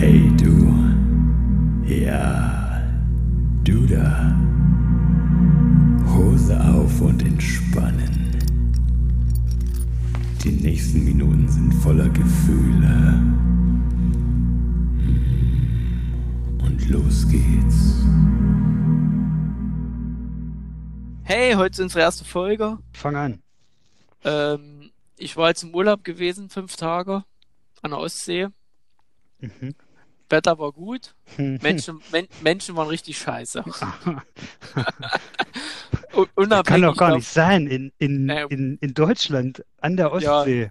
Ey du, ja, du da. Hose auf und entspannen. Die nächsten Minuten sind voller Gefühle. Hm. Und los geht's. Hey, heute ist unsere erste Folge. Fang an. Ähm, ich war jetzt im Urlaub gewesen, fünf Tage an der Ostsee. Mhm. Wetter war gut. Menschen, Men Menschen waren richtig scheiße. Kann doch gar nicht sein. In, in, Nee. in, in Deutschland, an der Ostsee.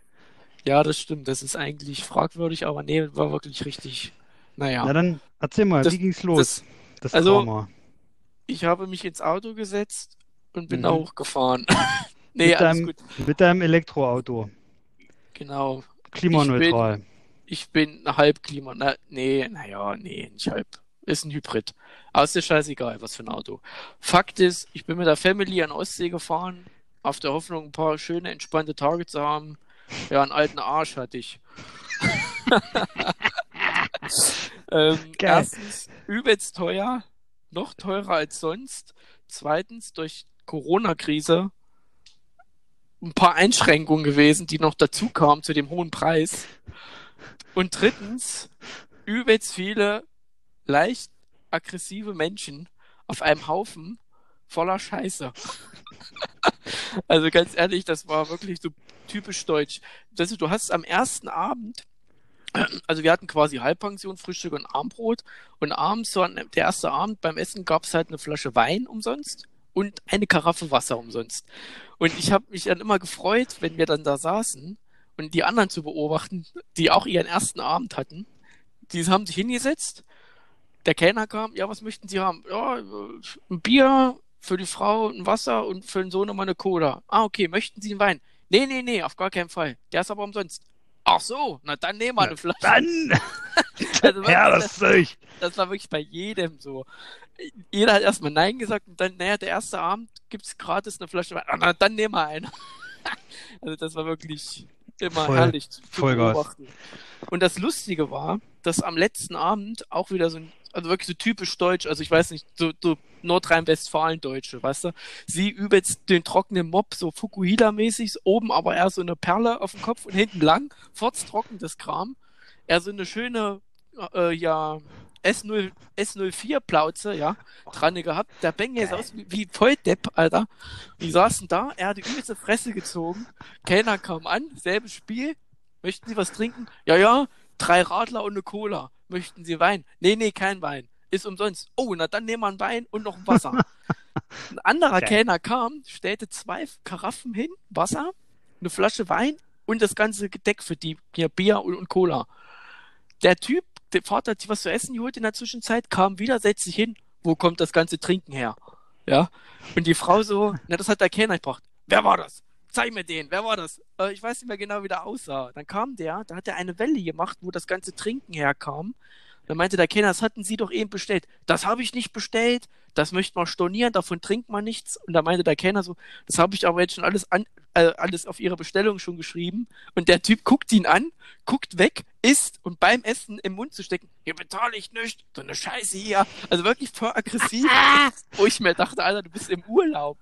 Ja, das stimmt. Das ist eigentlich fragwürdig, aber nee, war wirklich richtig. Naja, Na dann, erzähl mal, Das- wie ging's los? Das, also- Drama. ich habe mich ins Auto gesetzt und bin Mhm. da hochgefahren. nee, Mit alles deinem, gut. mit deinem Elektroauto. Genau. Klimaneutral. Ich bin halb Klima. Na, nee, naja, nee, nicht halb. Ist ein Hybrid. Aber ist dir scheißegal, was für ein Auto. Fakt ist, ich bin mit der Family an Ostsee gefahren, auf der Hoffnung, ein paar schöne, entspannte Tage zu haben. Ja, einen alten Arsch hatte ich. ähm, erstens, übelst teuer, noch teurer als sonst. Zweitens, durch Corona-Krise ein paar Einschränkungen gewesen, die noch dazu kamen zu dem hohen Preis. Und drittens, übelst viele leicht aggressive Menschen auf einem Haufen voller Scheiße. also ganz ehrlich, das war wirklich so typisch deutsch. Das, du hast am ersten Abend, also wir hatten quasi Halbpension, Frühstück und Abendbrot und abends, so an der erste Abend beim Essen gab es halt eine Flasche Wein umsonst und eine Karaffe Wasser umsonst. Und ich habe mich dann immer gefreut, wenn wir dann da saßen und die anderen zu beobachten, die auch ihren ersten Abend hatten. Die haben sich hingesetzt. Der Kellner kam, ja, was möchten Sie haben? Ja, ein Bier für die Frau, ein Wasser und für den Sohn nochmal eine Cola. Ah, okay, möchten Sie einen Wein? Nee, nee, nee, auf gar keinen Fall. Der ist aber umsonst. Ach so, na dann nehmen wir eine Flasche. Dann! Also ja, das, das Zeug! das war wirklich bei jedem so. Jeder hat erstmal Nein gesagt und dann, naja, der erste Abend gibt's gratis eine Flasche Wein. Ah, na, dann nehmen wir eine. Also das war wirklich immer Voll- herrlich zu, zu beobachten. Und das Lustige war, dass am letzten Abend auch wieder so ein, also wirklich so typisch deutsch, also ich weiß nicht, so, so Nordrhein-Westfalen-Deutsche, weißt du? Sie übelst den trockenen Mob, so Fukuhila-mäßig, oben aber eher so eine Perle auf dem Kopf und hinten lang, trocken das Kram. Er so eine schöne, äh, ja, S0, S04-Plauze, ja, dran gehabt. Der Bengel sah aus wie, wie Volldepp, Alter. Die saßen da, er hat die übelste Fresse gezogen. Kellner kam an, selbes Spiel. Möchten Sie was trinken? Ja, ja, drei Radler und eine Cola. Möchten Sie Wein? Nee, nee, kein Wein. Ist umsonst. Oh, na dann nehmen wir ein Wein und noch ein Wasser. ein anderer Geil. Kellner kam, stellte zwei Karaffen hin, Wasser, eine Flasche Wein und das ganze Gedeck für die, hier Bier und, und Cola. Der Typ, der Vater hat sich was zu essen geholt in der Zwischenzeit, kam wieder, setzt sich hin, wo kommt das ganze Trinken her? Ja. Und die Frau so, na, das hat der Kellner gebracht. Wer war das? Zeig mir den, wer war das? Äh, ich weiß nicht mehr genau, wie der aussah. Dann kam der, da hat er eine Welle gemacht, wo das ganze Trinken herkam. Dann meinte der Kellner, das hatten Sie doch eben bestellt. Das habe ich nicht bestellt, das möchte man stornieren, davon trinkt man nichts. Und da meinte der Kellner so, das habe ich aber jetzt schon alles, an, äh, alles auf Ihre Bestellung schon geschrieben. Und der Typ guckt ihn an, guckt weg, isst und beim Essen im Mund zu stecken, hier bezahle ich nicht, so eine Scheiße hier. Also wirklich voll aggressiv, wo ich mir dachte, Alter, du bist im Urlaub.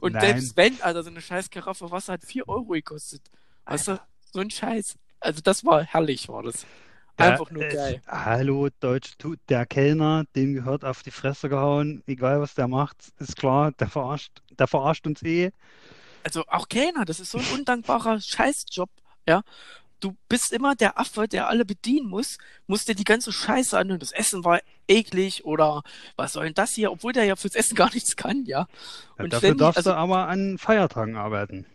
Und Nein. selbst wenn, Alter, so eine scheiß Karaffe Wasser hat 4 Euro gekostet. Weißt du, so ein Scheiß. Also das war herrlich, war das. Einfach nur Der- geil. äh, Hallo, Deutsch, der Kellner, dem gehört auf die Fresse gehauen, egal was der macht, ist klar, der verarscht, der verarscht uns eh. Also auch Kellner, das ist so ein undankbarer Scheißjob, ja. Du bist immer der Affe, der alle bedienen muss, musst dir die ganze Scheiße anhören. Das Essen war eklig oder was soll denn das hier, obwohl der ja fürs Essen gar nichts kann, ja. Ja, Und dafür ständig, darfst also, du aber an Feiertagen arbeiten.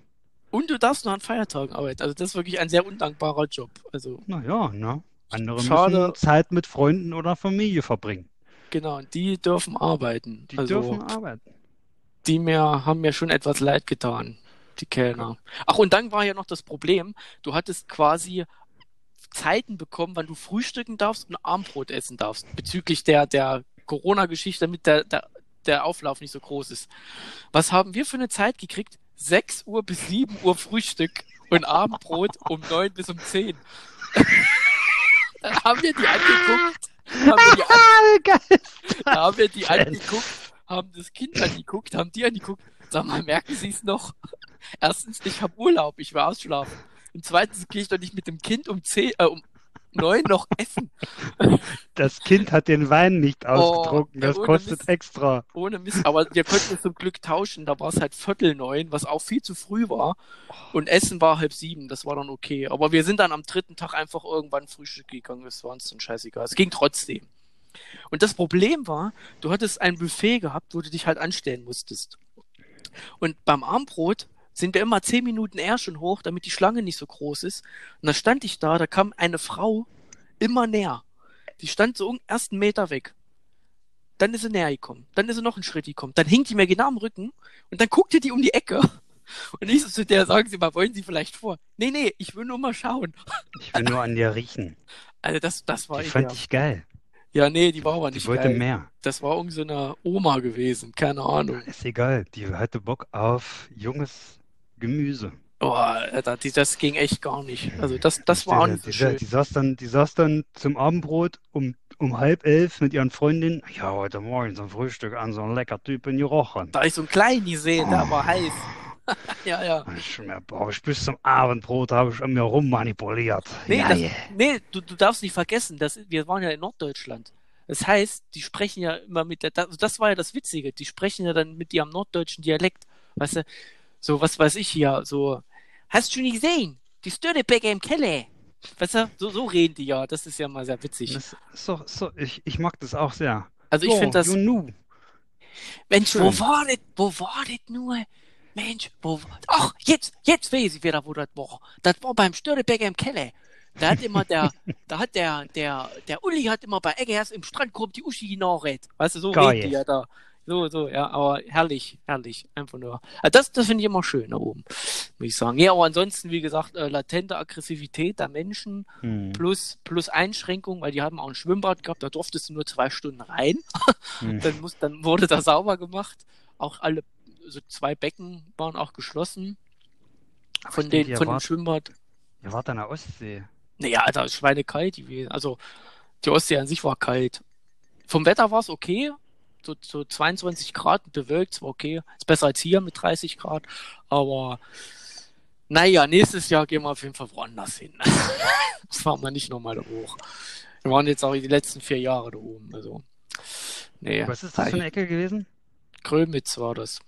und du darfst nur an Feiertagen arbeiten. Also das ist wirklich ein sehr undankbarer Job. Also Naja, ne? Andere Schade. müssen Zeit mit Freunden oder Familie verbringen. genau, die dürfen arbeiten. Die also dürfen arbeiten. die mir haben mir schon etwas leid getan, die Kellner. Ach, und dann war ja noch das Problem, du hattest quasi Zeiten bekommen, wann du frühstücken darfst und Abendbrot essen darfst, bezüglich der, der Corona-Geschichte, damit der, der, der Auflauf nicht so groß ist. Was haben wir für eine Zeit gekriegt? 6 Uhr bis 7 Uhr Frühstück und Abendbrot um 9 bis um 10. haben wir die angeguckt, haben wir die, an, haben wir die angeguckt, haben das Kind angeguckt, haben die angeguckt. Sag mal, merken Sie es noch? Erstens, ich habe Urlaub, ich war ausschlafen. Und zweitens gehe ich doch nicht mit dem Kind um zehn, äh, um neun noch essen. Das Kind hat den Wein nicht ausgetrunken. ja, Das kostet Mist. extra. Ohne Mist. Aber wir konnten es zum Glück tauschen. Da war es halt Viertel neun, was auch viel zu früh war. Und Essen war halb sieben. Das war dann okay. Aber wir sind dann am dritten Tag einfach irgendwann Frühstück gegangen. Das war uns dann scheißegal. Es ging trotzdem. Und das Problem war, du hattest ein Buffet gehabt, wo du dich halt anstellen musstest. Und beim Armbrot sind wir immer zehn Minuten eher schon hoch, damit die Schlange nicht so groß ist. Und da stand ich da, da kam eine Frau immer näher. Die stand so um ersten Meter weg. Dann ist sie näher gekommen. Dann ist sie noch einen Schritt gekommen. Dann hing die mir genau am Rücken und dann guckte die um die Ecke. Und ich so zu der, sagen Sie mal, wollen Sie vielleicht vor? Nee, nee, ich will nur mal schauen. Ich will nur an dir riechen. Also das, das war Die fand ideal. ich geil. Ja, nee, die war aber Die nicht wollte geil. mehr. Das war irgend so eine Oma gewesen, keine Ahnung. Ist egal. Die hatte Bock auf junges Gemüse. Oh, Alter, die, das ging echt gar nicht. Also das, das war auch die, nicht so die, schön. die, saß dann, die saß dann zum Abendbrot um, um halb elf mit ihren Freundinnen. Ja, heute Morgen zum Frühstück an so ein lecker Typ in Jochen. Da ich so einen kleinen gesehen, der war heiß. ja, ja. Ich, mir, boah, ich bis zum Abendbrot habe ich an mir rummanipuliert. Nee, ja, das, yeah. nee du, du darfst nicht vergessen, dass, wir waren ja in Norddeutschland. Das heißt, die sprechen ja immer mit der, das, das war ja das Witzige, die sprechen ja dann mit ihrem norddeutschen Dialekt. Weißt du, so, was weiß ich hier, so, hast du nicht gesehen? Die Störtebäcker im Keller. Weißt du, so, so reden die ja, das ist ja mal sehr witzig. Das doch, so, ich, ich mag das auch sehr. Also ich So, finde das, knew. Mensch, wo schön. war das, wo war das nur? Mensch, wo, ach, jetzt, jetzt weiß ich wieder, wo das war. Das war beim Störtebäcker im Keller. Da hat immer der, da hat der, der, der Uli hat immer bei Eggers im Strandkorb die Uschi nachredet. Weißt du, so Geil. reden die ja da. So, so, ja, aber herrlich, herrlich, einfach nur. Also das, das finde ich immer schön da oben, muss ich sagen. Ja, aber ansonsten, wie gesagt, äh, latente Aggressivität der Menschen Hm. plus, plus Einschränkung, weil die haben auch ein Schwimmbad gehabt, da durftest du nur zwei Stunden rein. Hm. Dann, muss, dann wurde da sauber gemacht. Auch alle, so zwei Becken waren auch geschlossen. Von, den, von dem wart- Schwimmbad. Ihr wart an der Ostsee. Naja, Alter, ist schweinekalt gewesen. Also, die Ostsee an sich war kalt. Vom Wetter war es okay. So, so 22 Grad bewölkt, es war okay. Ist besser als hier mit 30 Grad. Aber, naja, nächstes Jahr gehen wir auf jeden Fall woanders hin. das fahren wir nicht nochmal da hoch. Wir waren jetzt auch die letzten vier Jahre da oben. Also, nee. Was ist das für eine Ecke gewesen? Grömitz war das.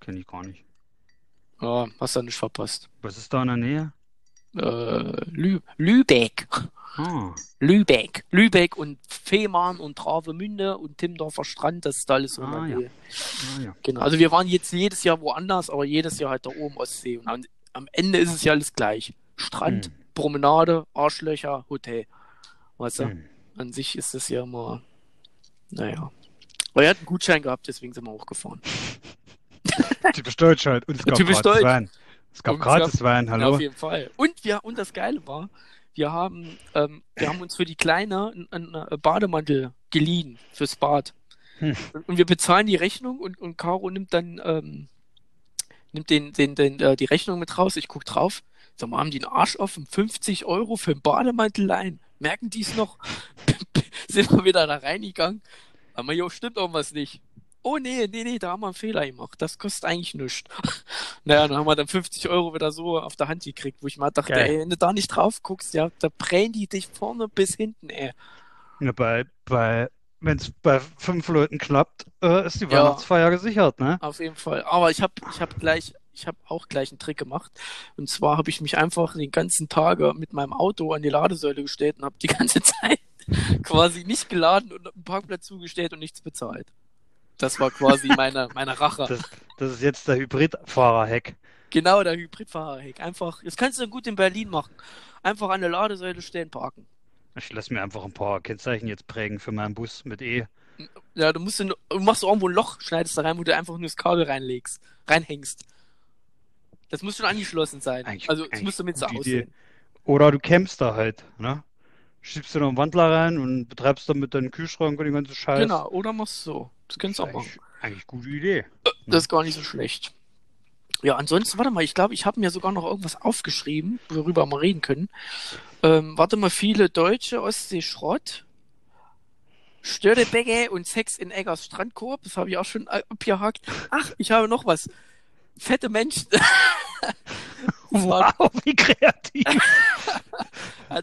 Kenn ich gar nicht. Ja, hast du nicht verpasst. Was ist da in der Nähe? Äh, Lü Lübeck. Ah, Lübeck. Lübeck und Fehmarn und Travemünde und Timmendorfer Strand, das ist alles so Ah, ja. Ah ja. Genau. Also wir waren jetzt jedes Jahr woanders, aber jedes Jahr halt da oben Ostsee. Und am, am Ende ist es ja alles gleich. Strand, Hm. Promenade, Arschlöcher, Hotel. Weißt du? Hm. An sich ist das ja immer, naja. Aber er hat einen Gutschein gehabt, deswegen sind wir hochgefahren. Typisch Deutsch halt. Und es gab Typisch Deutsch. Wein. Es gab Und es gab- gratis Wein, Ja, hallo? auf jeden Fall. Und wir, und das Geile war, wir haben, ähm, wir haben uns für die Kleine einen, einen Bademantel geliehen fürs Bad. Hm. Und, wir bezahlen die Rechnung und, und Caro nimmt dann, ähm, nimmt den, den, den, äh, die Rechnung mit raus. Ich guck drauf. Sag mal, haben die einen Arsch offen? 50 Euro für einen Bademantel leihen. Merken die es noch? Sind wir wieder da reingegangen. Haben wir, jo, stimmt irgendwas nicht. Oh nee, nee, nee, da haben wir einen Fehler gemacht. Das kostet eigentlich nichts. Naja, dann haben wir dann 50 Euro wieder so auf der Hand gekriegt, wo ich mal dachte, Geil. ey, wenn du da nicht drauf guckst, ja, da prellen die dich vorne bis hinten, ey. Ja, bei, bei, wenn es bei fünf Leuten klappt, äh, ist die Ja. Weihnachtsfeier gesichert, ne? Auf jeden Fall. Aber ich habe ich hab gleich, ich habe auch gleich einen Trick gemacht. Und zwar habe ich mich einfach den ganzen Tag mit meinem Auto an die Ladesäule gestellt und habe die ganze Zeit quasi nicht geladen und einen Parkplatz zugestellt und nichts bezahlt. Das war quasi meine, meine Rache. Das, das ist jetzt der Hybridfahrer-Hack. Genau, der Hybridfahrer-Hack. Einfach, das kannst du gut in Berlin machen. Einfach an der Ladesäule stehen, parken. Ich lasse mir einfach ein paar Kennzeichen jetzt prägen für meinen Bus mit E. Ja, du musst, du, du machst irgendwo ein Loch, schneidest da rein, wo du einfach nur das Kabel reinlegst, reinhängst. Das muss schon angeschlossen sein. Eigentlich- also, es eigentlich muss damit so gute Idee. aussehen. Oder du campst da halt, ne? Schiebst du noch einen Wandler rein und betreibst damit deinen Kühlschrank und den ganzen Scheiß. Genau, oder machst du so. Das kannst du auch machen. eigentlich gute Idee. Das ist gar nicht so schlecht. Ja, ansonsten, warte mal, ich glaube, ich habe mir sogar noch irgendwas aufgeschrieben, worüber wir reden können. Ähm, warte mal, viele Deutsche, Ostsee Schrott, Störtebecke und Sex in Eggers Strandkorb, das habe ich auch schon abgehakt. Ach, ich habe noch was. Fette Menschen. Wow, wie kreativ.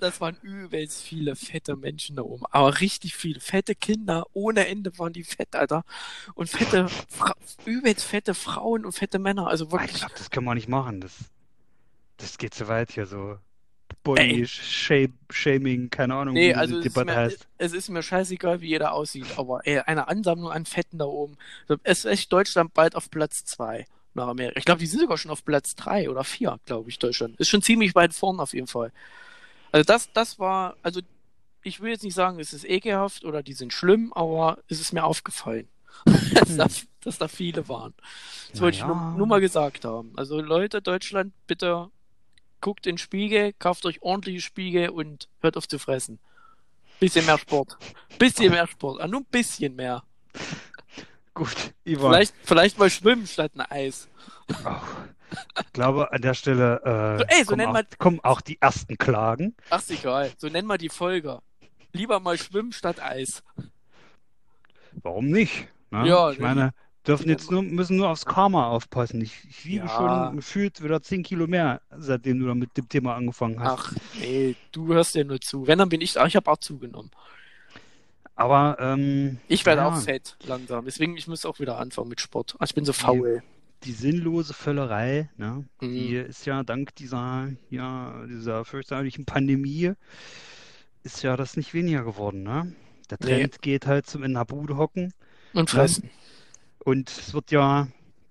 Das waren übelst viele fette Menschen da oben. Aber richtig viele. Fette Kinder. Ohne Ende waren die fett, Alter. Und fette, Fra übelst fette Frauen und fette Männer. Also Ich wirklich. glaube, das können wir nicht machen. Das, das geht zu weit hier so. Body Shape, Shaming, keine Ahnung, Nee, wie also die es ist, Debatte mir, heißt. es ist mir scheißegal, wie jeder aussieht. Aber ey, eine Ansammlung an Fetten da oben. Es ist echt Deutschland bald auf Platz zwei nach Amerika. Ich glaube, die sind sogar schon auf Platz drei oder vier, glaube ich, Deutschland. Ist schon ziemlich weit vorn auf jeden Fall. Also das, das war, also ich will jetzt nicht sagen, es ist ekelhaft oder die sind schlimm, aber es ist mir aufgefallen, dass, da, dass da viele waren. Das wollte ich nur, nur mal gesagt haben. Also Leute, Deutschland, bitte guckt in Spiegel, kauft euch ordentliche Spiegel und hört auf zu fressen. Bisschen mehr Sport. Bisschen mehr Sport. Ah, nur ein bisschen mehr. Gut, Ivan. Vielleicht, vielleicht mal schwimmen statt ein Eis. Oh, ich glaube, an der Stelle äh, So, ey, so kommen, auch, man- kommen auch die ersten Klagen. Ach, ist egal. So nennen wir die Folge. Lieber mal schwimmen statt Eis. Warum nicht? Ne? Ja, ich meine, dürfen jetzt nur, müssen nur aufs Karma aufpassen. Ich, ich wiege Ja. schon gefühlt wieder 10 Kilo mehr, seitdem du da mit dem Thema angefangen hast. Ach, nee, du hörst ja nur zu. Wenn, dann bin ich, ach, ich habe auch zugenommen. Aber ähm, Ich werde ja, auch fett langsam. Deswegen, ich muss auch wieder anfangen mit Sport. Ich bin so faul. die sinnlose Völlerei, ne, Mhm. die ist ja dank dieser, ja, dieser fürchterlichen Pandemie, ist ja das nicht weniger geworden, ne? Der Nee. Trend geht halt zum in der Bude hocken. Und fressen. Und es wird ja,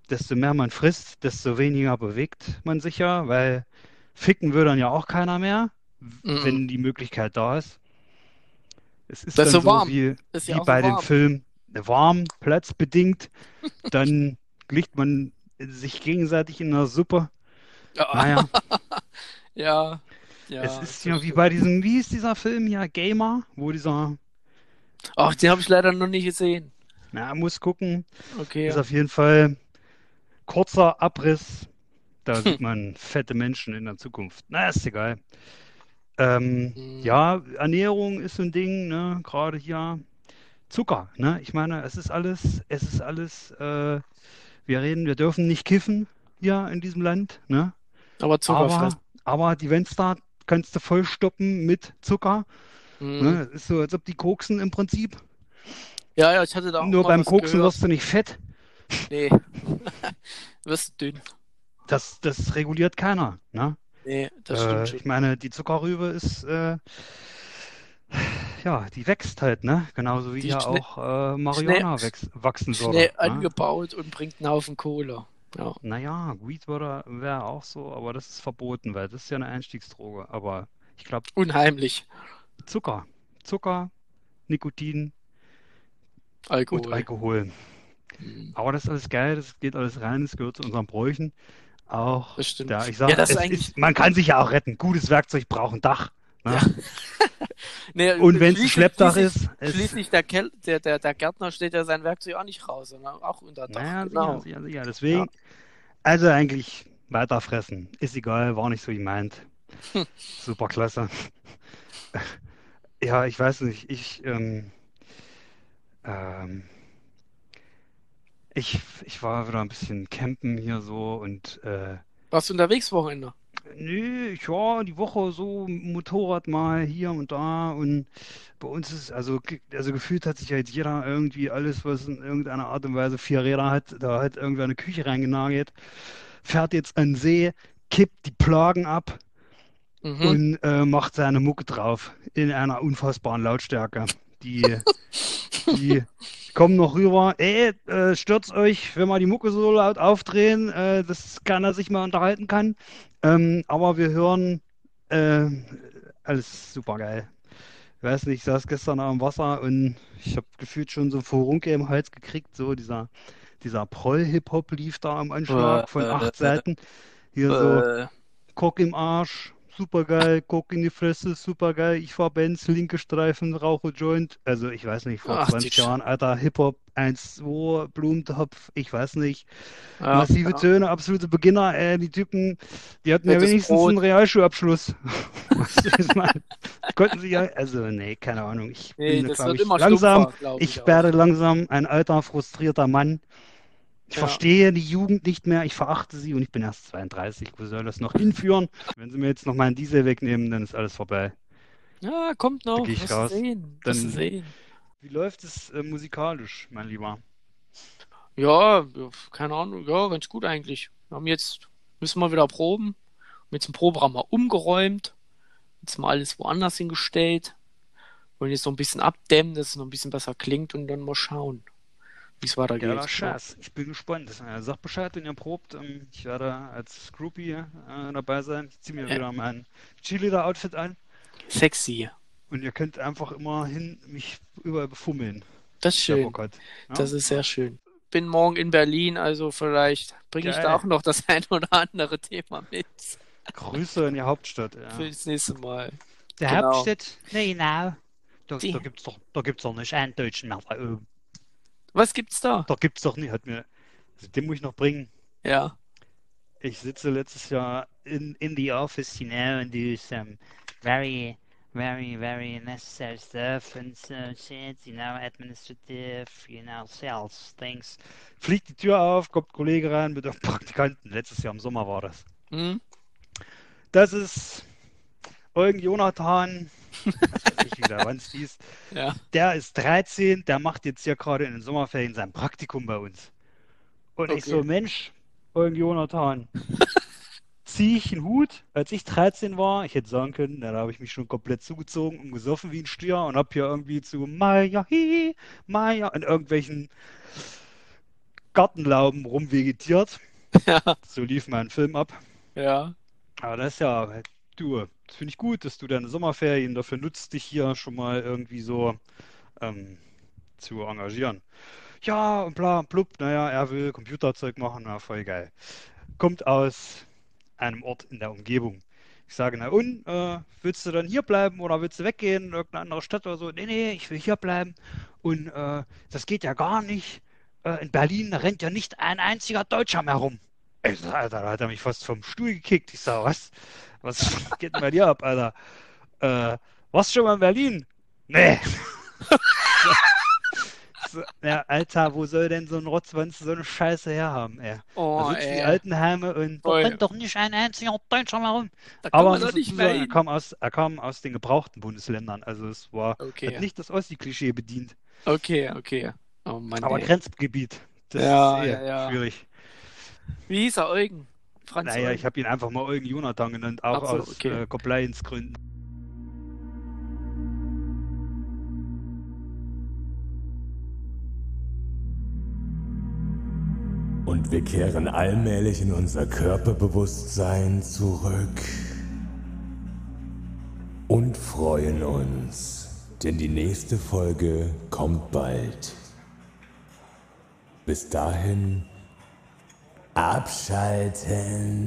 desto mehr man frisst, desto weniger bewegt man sich ja, weil ficken will dann ja auch keiner mehr, Mhm. wenn die Möglichkeit da ist. Es ist Das ist dann so warm. wie, Ist wie ja bei so dem warm. Film warm, platzbedingt, dann liegt man sich gegenseitig in der Suppe. Ja, Naja, ja. ja es ist ja wie bei diesem, wie ist dieser Film hier, Gamer, wo dieser, Ach, den habe ich leider noch nicht gesehen. na, muss gucken, Okay. ist auf jeden Fall kurzer Abriss. Da sieht man fette Menschen in der Zukunft. Na, ist egal. Ähm, Hm. ja, Ernährung ist so ein Ding, ne? Gerade hier Zucker, ne? Ich meine, es ist alles, es ist alles, äh, wir reden, wir dürfen nicht kiffen hier in diesem Land, ne? Aber Zucker Aber, fressen. aber die Venstar kannst du voll stoppen mit Zucker, Mhm. ne? Es ist so, als ob die koksen im Prinzip. Ja, ja, ich hatte da auch Nur beim Koksen gehört. wirst du nicht fett. Nee. wirst dünn. Das, das reguliert keiner, ne? Nee, das Äh, stimmt schon. ich meine, die Zuckerrübe ist, äh, ja, die wächst halt, ne? Genauso wie Die ja schnell- auch äh, Marihuana wächst, wachsen Schnell würde. Ne? angebaut und bringt einen Haufen Kohle. Ja. Naja, Weed wäre auch so, aber das ist verboten, weil das ist ja eine Einstiegsdroge. Aber ich glaube, Unheimlich. Zucker, Zucker, Nikotin Alkohol. und Alkohol. Mhm. Aber das ist alles geil, das geht alles rein, das gehört zu unseren Bräuchen. Auch, Das stimmt. ja, ich sag, Ja, das es ist eigentlich- ist, man kann sich ja auch retten. Gutes Werkzeug braucht ein Dach. Ne? Ja. Nee, Und wenn es ein Schleppdach ist, Schließlich der, Kel der, der, der Gärtner steht ja sein Werkzeug auch nicht raus, sondern auch unter Dach. Naja, genau. sicher, sicher. Deswegen, also eigentlich weiterfressen. Ist egal, war nicht so gemeint. Super klasse. Ja, ich weiß nicht, ich, ähm, ähm, ich, ich war wieder ein bisschen campen hier so und äh, Warst du unterwegs Wochenende? Nö, ja, die Woche so Motorrad mal hier und da und bei uns ist, also, also gefühlt hat sich ja jetzt jeder irgendwie alles, was in irgendeiner Art und Weise vier Räder hat, da hat irgendwer eine Küche reingenagelt, fährt jetzt an den See, kippt die Plagen ab Mhm. und äh, macht seine Mucke drauf in einer unfassbaren Lautstärke. Die, die kommen noch rüber, ey, äh, stört's euch, wenn wir die Mucke so laut aufdrehen, äh, dass keiner sich mal unterhalten kann. Ähm, aber wir hören äh, alles super geil. Ich weiß nicht, ich saß gestern am Wasser und ich habe gefühlt schon so Furunke im Hals gekriegt, so dieser, dieser Proll-Hip-Hop lief da am Anschlag von Äh, acht äh, Seiten. Hier so Äh, Kock im Arsch, super geil, Guck in die Fresse, super geil. Ich fahr Benz, linke Streifen, rauche Joint. Also ich weiß nicht, vor Ach, 20 die Sch- Jahren, alter Hip-Hop 1-2, Blumentopf, ich weiß nicht. Ja, Massive ja. Töne, absolute Beginner, äh, die Typen, die hatten ja Fettes wenigstens Brot. einen Realschulabschluss. Konnten sich ja, also nee, keine Ahnung. Ich Nee, bin, das wird ich, immer langsam, ich ich werde langsam ein alter, frustrierter Mann. Ich Ja. verstehe die Jugend nicht mehr, ich verachte sie und ich bin erst 32. Wo soll das noch hinführen? Wenn sie mir jetzt noch meinen Diesel wegnehmen, dann ist alles vorbei. Ja, kommt noch. geh ich raus. sehen. Dann- sehen. Wie läuft es äh, musikalisch, mein Lieber? Ja, keine Ahnung, ja, ganz gut eigentlich. Wir haben jetzt, müssen wir wieder proben. Haben jetzt einen Proberaum mal umgeräumt. Jetzt mal alles woanders hingestellt. Wollen jetzt noch ein bisschen abdämmen, dass es noch ein bisschen besser klingt und dann mal schauen, wie es weitergeht. Ja. Scheiß. Ich bin gespannt. Äh, Sagt Bescheid, wenn ihr probt. Ähm, Ich werde als Groupie äh, dabei sein. Ich ziehe mir Ja. wieder mein Cheerleader-Outfit an. Sexy. Und ihr könnt einfach immerhin mich überall befummeln. Das ist schön. Ja? Das ist sehr schön. Bin morgen in Berlin, also vielleicht bringe ich da auch noch das ein oder andere Thema mit Grüße in die Hauptstadt. Ja. für das nächste Mal. Der Genau. Hauptstadt? Nee, genau. Da, Die- da gibt's doch, da gibt's doch nicht einen Deutschen da oben. Was gibt's da? Da gibt's doch nicht. Hat mir, also den muss ich noch bringen. Ja. Ich sitze letztes Jahr in, in the office, you know, and do some very, very, very necessary stuff and so shit, you know, administrative, you know, sales things. Fliegt die Tür auf, kommt ein Kollege rein mit einem Praktikanten. Letztes Jahr im Sommer war das. Hm? Das ist Eugen Jonathan, ich wieder, wann es hieß. Ja. Der ist 13, der macht jetzt hier gerade in den Sommerferien sein Praktikum bei uns. Und ich Okay. so, Mensch, Eugen Jonathan, zieh ich einen Hut, als ich 13 war, ich hätte sagen können, na, da habe ich mich schon komplett zugezogen und gesoffen wie ein Stier und habe hier irgendwie zu Maya, hi, Maya in irgendwelchen Gartenlauben rumvegetiert. Ja. So lief mein Film ab. Ja. Aber das ist ja, du, das finde ich gut, dass du deine Sommerferien dafür nutzt, dich hier schon mal irgendwie so ähm, zu engagieren. Ja, und bla, und blub, naja, er will Computerzeug machen, na, voll geil. Kommt aus einem Ort in der Umgebung. Ich sage, na und, äh, willst du dann hier bleiben oder willst du weggehen in irgendeine andere Stadt oder so? Nee, nee, ich will hier bleiben. Und äh, das geht ja gar nicht. Äh, in Berlin rennt ja nicht ein einziger Deutscher mehr rum. Alter, da hat er mich fast vom Stuhl gekickt. Ich sag, was? Was geht denn bei dir ab, Alter? Äh, warst du schon mal in Berlin? Nee. So, ja, Alter, wo soll denn so ein Rotzwanz so eine Scheiße herhaben, ey? Da Oh, die ey. Altenheime und da rennt doch nicht ein einziger Deutscher mehr rum. Da kann Aber sagen, er kam aus, er kam aus den gebrauchten Bundesländern. Also es war, Okay. hat nicht das Ossi-Klischee bedient. Okay, okay. Oh Mann, Aber ey. Grenzgebiet. Das Ja, ist eh ja, ja. schwierig. Wie hieß er, Eugen? Franz Naja, Eugen. ich habe ihn einfach mal Eugen Jonathan genannt, auch so, aus okay. äh, Compliance-Gründen. Und wir kehren allmählich in unser Körperbewusstsein zurück. Und freuen uns, denn die nächste Folge kommt bald. Bis dahin abschalten.